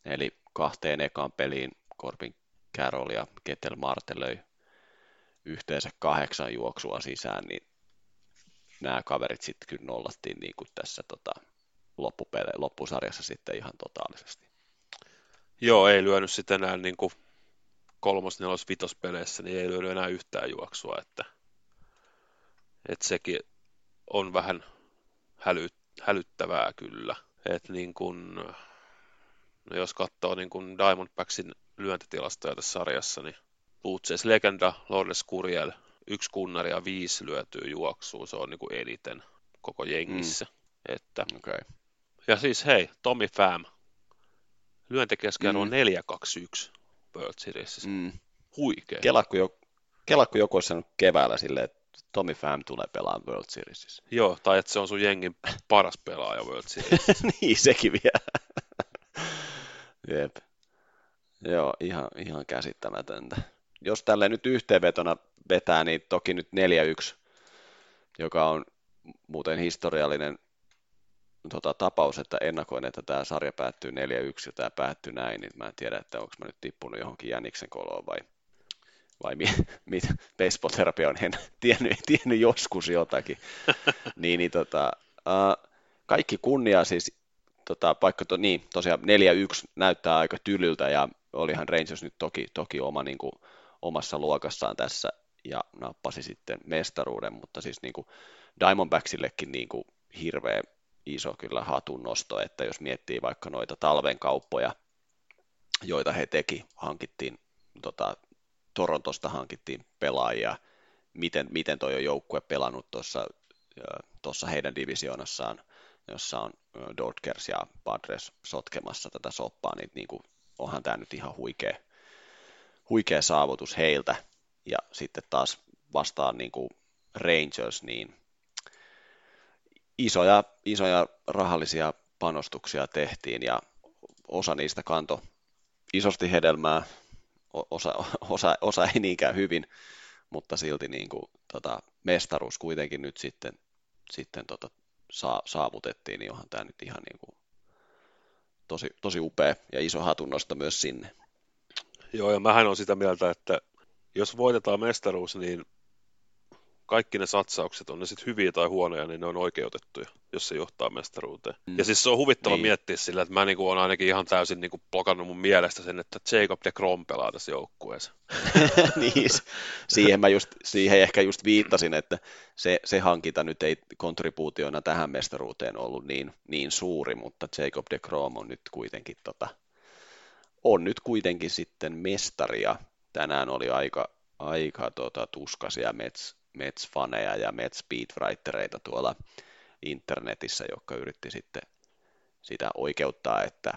eli kahteen ekaan peliin Corbin Carroll ja Ketel Marte löi yhteensä kahdeksan juoksua sisään, niin nämä kaverit sitten kyllä nollattiin niin kuin tässä tota, loppupele- loppusarjassa sitten ihan totaalisesti. Joo, ei lyönyt sitten enää niin kuin kolmos, nelos, peleissä, niin ei lyönyt enää yhtään juoksua, että, että sekin on vähän häly, hälyttävää kyllä. Et niin kun, no jos katsoo niin kun Diamondbacksin lyöntitilastoja tässä sarjassa, niin Butches Legenda, Lourdes Kuriel, yksi kunnari ja viisi lyötyä juoksua, se on niin kuin eniten koko jengissä. Mm. Että, okay. Ja siis hei, Tommy Pham, lyöntikeskiarvo mm. 4-2-1 World Seriesissä. Mm. Huikea. Kelakku, jo, kelakku joku olisi sanonut keväällä silleen, että Tommy Pham tulee pelaamaan World Seriesissä. Joo, tai että se on sun jengin paras pelaaja World Series. [laughs] niin, sekin vielä. Jep. Joo, ihan, ihan käsittämätöntä. Jos tälle nyt yhteenvetona vetää, niin toki nyt 4-1, joka on muuten historiallinen tota, tapaus, että ennakoin, että tämä sarja päättyy 4-1 ja tämä päättyy näin, niin mä en tiedä, että onko mä nyt tippunut johonkin Jäniksen koloon vai, vai mi, [laughs] mit, baseball-terapia on en [laughs] tiennyt, tiennyt joskus jotakin. [laughs] niin, niin tota, uh, kaikki kunnia siis, tota, paikka to, niin, tosiaan 4-1 näyttää aika tylyltä ja olihan Rangers nyt toki, toki oma, niin kuin, omassa luokassaan tässä ja nappasi sitten mestaruuden, mutta siis niin kuin Diamondbacksillekin niin kuin hirveä iso kyllä hatunnosto, että jos miettii vaikka noita talven kauppoja, joita he teki, hankittiin, tota, Torontosta hankittiin pelaajia, miten, miten toi on joukkue pelannut tuossa tuossa heidän divisioonassaan, jossa on Dodgers ja Padres sotkemassa tätä soppaa, niin, niin kuin, onhan tämä nyt ihan huikea, huikea saavutus heiltä. Ja sitten taas vastaan niin kuin Rangers, niin isoja, isoja rahallisia panostuksia tehtiin ja osa niistä kanto isosti hedelmää, osa, [laughs] osa, osa ei niinkään hyvin, mutta silti niin kuin, tota, mestaruus kuitenkin nyt sitten, sitten tota, saa, saavutettiin, niin onhan tämä nyt ihan niin kuin, tosi, tosi upea ja iso hatunnosto myös sinne. Joo, ja mähän on sitä mieltä, että jos voitetaan mestaruus, niin kaikki ne satsaukset, on ne sitten hyviä tai huonoja, niin ne on oikeutettuja, jos se johtaa mestaruuteen. Mm. Ja siis se on huvittava niin. miettiä sillä, että mä niinku on ainakin ihan täysin niinku blokannut mun mielestä sen, että Jacob de Grom pelaa tässä joukkueessa. [laughs] niin, siihen mä just, siihen ehkä just viittasin, että se, se hankinta nyt ei kontribuutiona tähän mestaruuteen ollut niin, niin suuri, mutta Jacob de Grom on nyt kuitenkin tota, on nyt kuitenkin sitten mestaria. Tänään oli aika, aika tota, tuskaisia Mets, Mets-faneja ja Mets speedwritereita tuolla internetissä, jotka yritti sitten sitä oikeuttaa, että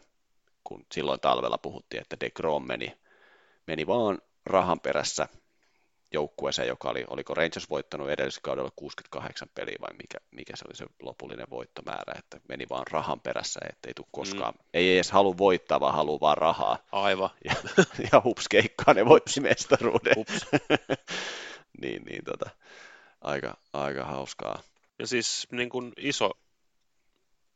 kun silloin talvella puhuttiin, että De Grom meni, meni vaan rahan perässä joukkueeseen, joka oli, oliko Rangers voittanut edellisellä kaudella 68 peliä vai mikä, mikä se oli se lopullinen voittomäärä, että meni vaan rahan perässä, ettei tule koskaan, mm. ei edes halua voittaa, vaan haluaa vaan rahaa. Aivan. [laughs] Ja, ja hups keikkaa, ne voitti mestaruuden. Hups. [laughs] niin, niin tota, aika, aika hauskaa. Ja siis niin kuin iso,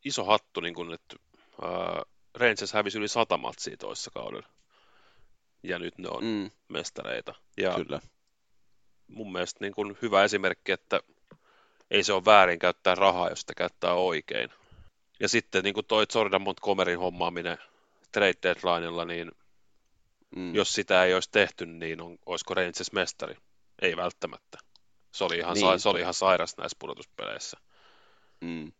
iso hattu, niin kuin, että äh, Rangers hävisi yli sata matsia toisessa kaudella. Ja nyt ne on mm. mestareita. Ja Kyllä. Mun mielestä niin kuin hyvä esimerkki, että ei se ole väärin käyttää rahaa, jos sitä käyttää oikein. Ja sitten niin kuin toi Jordan Montgomeryn hommaaminen trade deadlinella, niin mm. jos sitä ei olisi tehty, niin on, olisiko Rangers mestari? Ei välttämättä. Se oli ihan, niin. sa- se oli ihan sairas näissä pudotuspeleissä. Mm.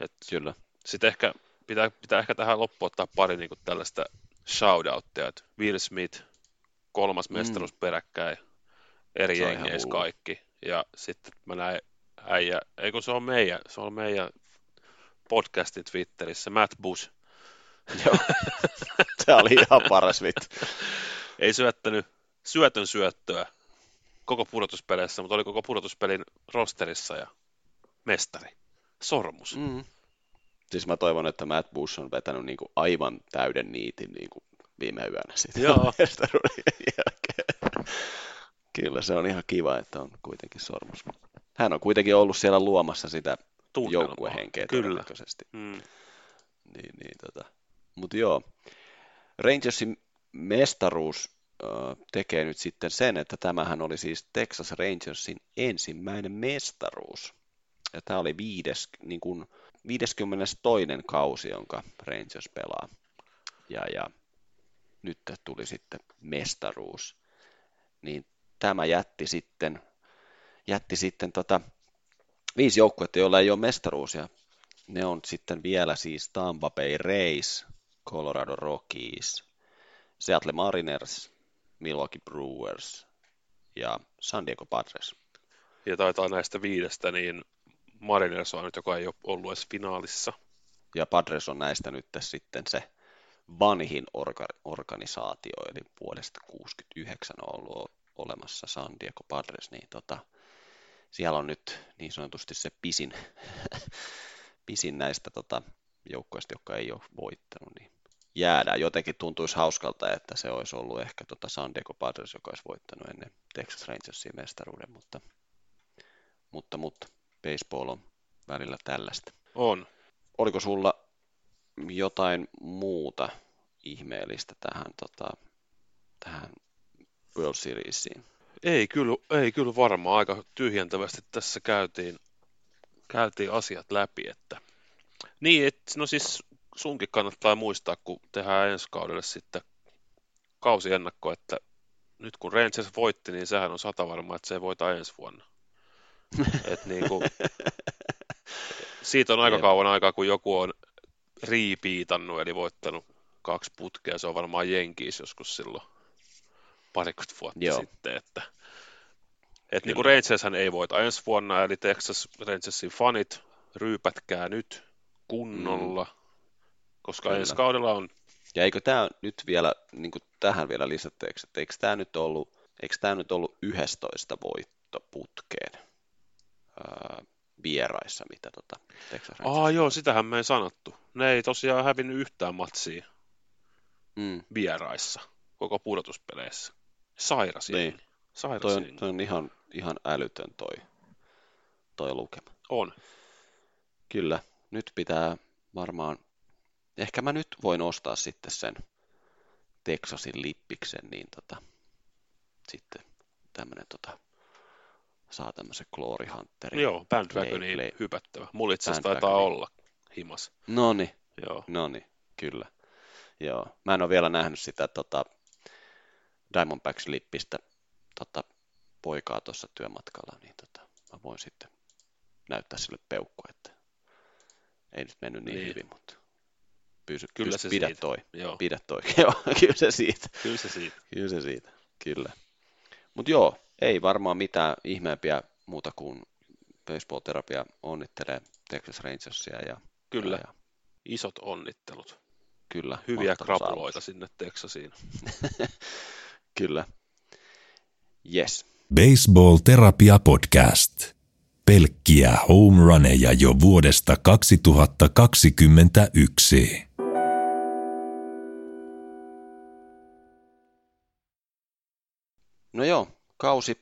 Et Kyllä. Sitten ehkä pitää, pitää ehkä tähän loppuun ottaa pari niin kuin tällaista shoutouttia, että Will Smith, kolmas mm. mestaruus peräkkäin, eri jengeissä kaikki. Ja sitten mä näin äijä, ei kun se on meidän, se on meidän podcastin Twitterissä, Matt Bush. Joo, [laughs] se oli ihan paras vittu. ei syöttänyt syötön syöttöä koko pudotuspeleissä, mutta oli koko pudotuspelin rosterissa ja mestari. Sormus. Mm. Siis mä toivon, että Matt Bush on vetänyt niin kuin aivan täyden niitin niin kuin viime yönä sitten Joo. Kyllä se on ihan kiva, että on kuitenkin sormus. Hän on kuitenkin ollut siellä luomassa sitä joukkuehenkeä todennäköisesti. Mm. Niin, niin, tota. Mutta joo, Rangersin mestaruus tekee nyt sitten sen, että tämähän oli siis Texas Rangersin ensimmäinen mestaruus. Ja tämä oli viides, niin kuin 52. kausi, jonka Rangers pelaa. Ja, ja nyt tuli sitten mestaruus. Niin tämä jätti sitten, jätti sitten tota, viisi joukkuetta, joilla ei ole mestaruus. Ja ne on sitten vielä siis Tampa Bay Rays, Colorado Rockies, Seattle Mariners, Milwaukee Brewers ja San Diego Padres. Ja taitaa näistä viidestä, niin Mariners on nyt, joka ei ole ollut edes finaalissa. Ja Padres on näistä nyt sitten se vanhin orga- organisaatio, eli vuodesta 69 on ollut olemassa San Diego Padres, niin tota, siellä on nyt niin sanotusti se pisin, [laughs] pisin näistä tota, joukkoista, jotka ei ole voittanut, niin jäädään. Jotenkin tuntuisi hauskalta, että se olisi ollut ehkä tota San Diego Padres, joka olisi voittanut ennen Texas Rangersin mestaruuden, mutta, mutta, mutta baseball on välillä tällaista. On. Oliko sulla jotain muuta ihmeellistä tähän, tota, World Seriesiin? Ei kyllä, ei kyllä varmaan. Aika tyhjentävästi tässä käytiin, käytiin asiat läpi. Että... Niin, et, no siis sunkin kannattaa muistaa, kun tehdään ensi kaudelle sitten kausiennakko, että nyt kun Rangers voitti, niin sehän on sata varma, että se voita ensi vuonna. [laughs] Et niin kuin, siitä on aika Jep. kauan aikaa, kun joku on riipiitannut, eli voittanut kaksi putkea. Se on varmaan Jenkiis joskus silloin parikymmentä vuotta Joo. sitten, että et niin kuin Rangershän ei voita ensi vuonna, eli Texas Rangersin fanit, ryypätkää nyt kunnolla, mm. koska Kyllä. ensi kaudella on... Ja eikö tämä nyt vielä, niin kuin tähän vielä lisätteeksi, että eikö tämä nyt ollut, eikö tämä nyt ollut 11 voittoputkeen ää, vieraissa, mitä tota Texas Rangers Aa, joo, sitähän me ei sanottu. Ne ei tosiaan hävinnyt yhtään matsia mm. vieraissa koko pudotuspeleissä. Sairas niin. Sairas toi, on, toi on ihan, ihan älytön toi, toi lukema. On. Kyllä, nyt pitää varmaan, ehkä mä nyt voin ostaa sitten sen Texasin lippiksen, niin tota, sitten tämmönen tota, saa tämmöisen Glory Hunterin. Joo, Bandwagonin hypättävä. Mulla itse asiassa taitaa olla himas. Noni, Joo. Noni, kyllä. Joo, mä en ole vielä nähnyt sitä tota, Diamondbacks-lippistä tota, poikaa tuossa työmatkalla, niin tota, mä voin sitten näyttää sille peukku, että ei nyt mennyt niin, niin. hyvin, mutta pysy, kyllä pysy, se pidä siitä. toi. Joo. Pidä toi. [laughs] joo, kyllä se siitä. Kyllä se siitä. Kyllä se siitä, kyllä. Mutta joo, ei varmaan mitään ihmeempiä muuta kuin baseball-terapia onnittelee Texas Rangersia ja, Kyllä. ja Isot onnittelut. Kyllä. Hyviä krapuloita sinne Texasiin. [laughs] Kyllä. Yes. Baseball Terapia Podcast. Pelkkiä home runeja jo vuodesta 2021. No joo, kausi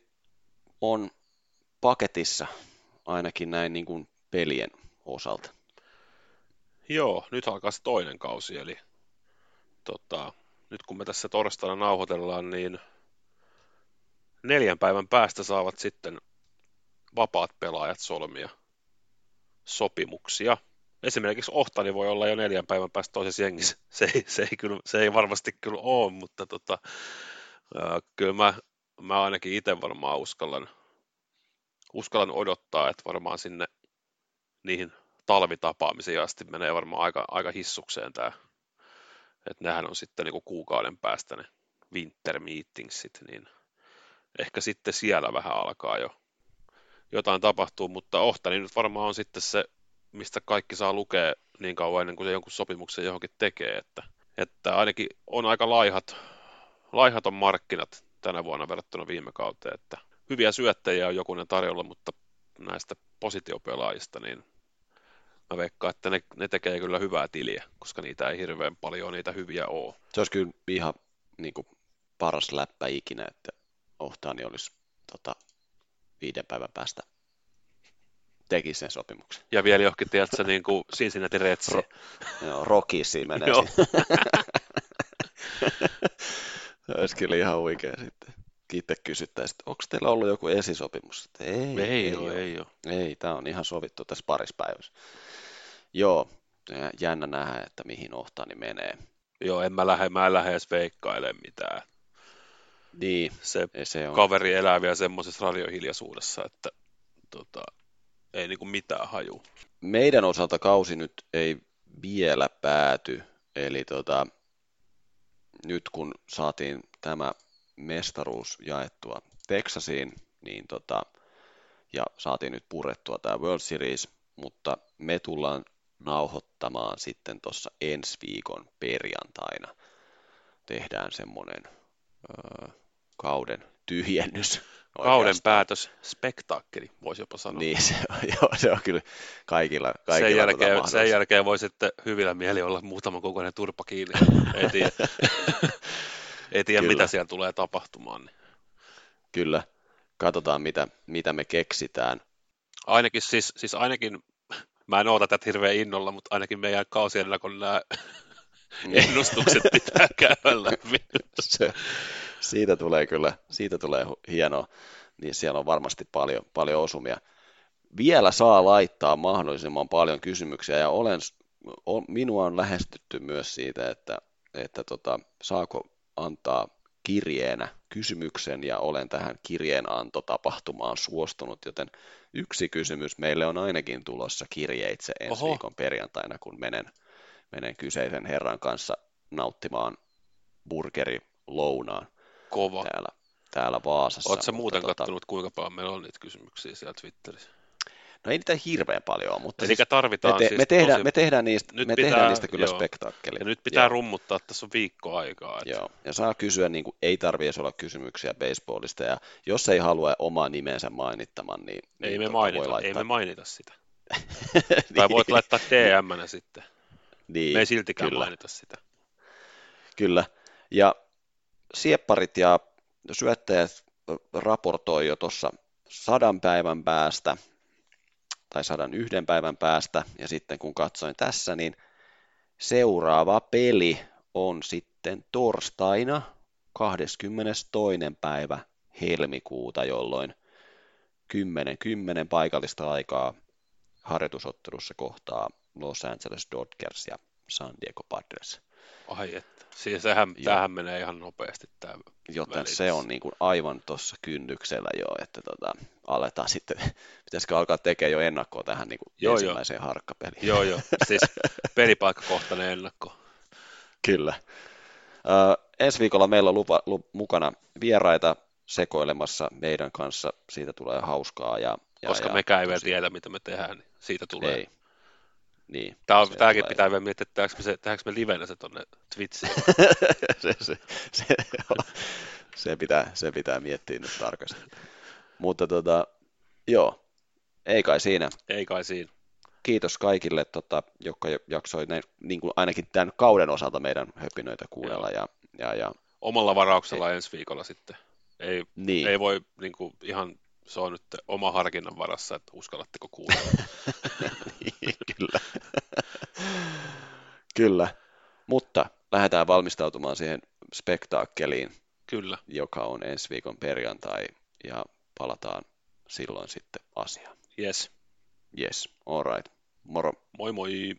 on paketissa, ainakin näin niin kuin pelien osalta. Joo, nyt alkaa se toinen kausi, eli tota, nyt kun me tässä torstaina nauhoitellaan, niin neljän päivän päästä saavat sitten vapaat pelaajat solmia sopimuksia. Esimerkiksi Ohtani voi olla jo neljän päivän päästä toisessa jengissä. Se ei, se ei, kyllä, se ei varmasti kyllä ole, mutta tota, ää, kyllä mä, mä ainakin itse varmaan uskallan, uskallan odottaa, että varmaan sinne niihin talvitapaamisiin asti menee varmaan aika, aika hissukseen tämä. Että nehän on sitten niinku kuukauden päästä ne winter meetingsit, niin ehkä sitten siellä vähän alkaa jo jotain tapahtuu, mutta Ohtani nyt varmaan on sitten se, mistä kaikki saa lukea niin kauan ennen kuin se jonkun sopimuksen johonkin tekee, että, että ainakin on aika laihat, laihat on markkinat tänä vuonna verrattuna viime kauteen, että hyviä syöttäjiä on jokunen tarjolla, mutta näistä positiopelaajista, niin mä veikkaan, että ne, ne tekee kyllä hyvää tiliä, koska niitä ei hirveän paljon niitä hyviä ole. Se olisi kyllä ihan niin kuin, paras läppä ikinä, että Ohtani olisi tota, viiden päivän päästä teki sen sopimuksen. Ja vielä johonkin, tiedätkö, niin kuin Cincinnati Redsi. Ro, joo, Rockiesiin menee Joo. [laughs] Olisi kyllä ihan huikea sitten. Itse kysyttäisiin, että onko teillä ollut joku esisopimus? Ei, Ei, ei, ole, ole. ei ole. Ei, tämä on ihan sovittu tässä parissa päivässä. Joo, jännä nähdä, että mihin Ohtani menee. Joo, en mä lähde, mä en lähde edes veikkailemaan mitään. Niin, Se se on. kaveri elää vielä semmoisessa radiohiljaisuudessa, että tota, ei niinku mitään haju. Meidän osalta kausi nyt ei vielä pääty, eli tota, nyt kun saatiin tämä mestaruus jaettua Texasiin, niin tota, ja saatiin nyt purettua tämä World Series, mutta me tullaan nauhoittamaan sitten tuossa ensi viikon perjantaina. Tehdään semmoinen ö, kauden tyhjennys. [laughs] Kauden oikeastaan. päätös, spektaakkeli, voisi jopa sanoa. Niin, se on, [laughs] joo, se on kyllä kaikilla, kaikilla sen, tota jälkeen, sen mahdollista. jälkeen voi sitten hyvillä mieli olla muutama kokoinen turpa kiinni. Ei tiedä, [laughs] ei tiedä Kyllä. mitä siellä tulee tapahtumaan. Niin. Kyllä. Katsotaan, mitä, mitä me keksitään. Ainakin siis, siis ainakin, mä en oota tätä hirveän innolla, mutta ainakin meidän kausien kun nämä ennustukset pitää käydä läpi. Se, siitä tulee kyllä, siitä tulee hienoa. Niin siellä on varmasti paljon, paljon osumia. Vielä saa laittaa mahdollisimman paljon kysymyksiä ja olen, on, minua on lähestytty myös siitä, että, että tota, saako antaa kirjeenä kysymyksen ja olen tähän kirjeenantotapahtumaan suostunut, joten yksi kysymys meille on ainakin tulossa kirjeitse ensi Oho. viikon perjantaina, kun menen, menen kyseisen herran kanssa nauttimaan burgeri lounaan Kova. täällä, täällä Vaasassa. Oletko muuten tota, kattonut, kuinka paljon meillä on niitä kysymyksiä siellä Twitterissä? No ei niitä hirveän paljon mutta Eli siis tarvitaan me, te, siis me, tehdään, tosi... me, tehdään niistä, Nyt me pitää- tehdään niistä kyllä joo. spektaakkeli. Ja nyt pitää Joo. rummuttaa, että tässä on viikko aikaa. Että... Joo, ja saa kysyä, niin kuin, ei tarvitse olla kysymyksiä baseballista, ja jos ei halua omaa nimensä mainittaman, niin, Ei, niin me tota, mainita, voi laittaa. ei me mainita sitä. [laughs] Tai voit laittaa DM-nä sitten. niin, Me ei siltikään kyllä, mainita sitä. Kyllä, ja siepparit ja syöttäjät raportoi jo tuossa sadan päivän päästä, tai sadan yhden päivän päästä, ja sitten kun katsoin tässä, niin seuraava peli on sitten torstaina 22. päivä helmikuuta, jolloin 10, 10 paikallista aikaa harjoitusottelussa kohtaa Los Angeles Dodgers ja San Diego Padres. Ai että. Siis sehän, tämähän menee ihan nopeasti tämä Joten välitys. se on niin kuin aivan tuossa kynnyksellä jo, että tota, aletaan sitten, [laughs] pitäisikö alkaa tekemään jo ennakkoa tähän niin kuin Joo, ensimmäiseen harkkapeliin. Joo, joo. Siis [laughs] pelipaikkakohtainen ennakko. Kyllä. Ö, ensi viikolla meillä on lupa, lu, mukana vieraita sekoilemassa meidän kanssa, siitä tulee hauskaa. Ja, ja, Koska ja mekään ei vielä tiedä, mitä me tehdään, niin siitä tulee. Ei. Niin. Tää on, tämäkin tulee. pitää vielä miettiä, että tehdäänkö me, se, tehdäänkö me livenä se tonne Twitchiin. [laughs] se, se, se, se, pitää, se pitää miettiä nyt tarkasti. Mutta tota, joo, ei kai siinä. Ei kai siinä. Kiitos kaikille, tota, jotka jo- jaksoi näin, niin kuin ainakin tämän kauden osalta meidän höpinöitä kuunnella. Ja, ja, ja, Omalla varauksella ensi viikolla sitten. Ei, niin, ei voi niin kuin, ihan, se on nyt oma harkinnan varassa, että uskallatteko kuulla. niin, [laughs] kyllä. kyllä. Mutta lähdetään valmistautumaan siihen spektaakkeliin, Kyllä. joka on ensi viikon perjantai, ja palataan silloin sitten asiaan. Yes. Yes, all right. Moro. Moi moi.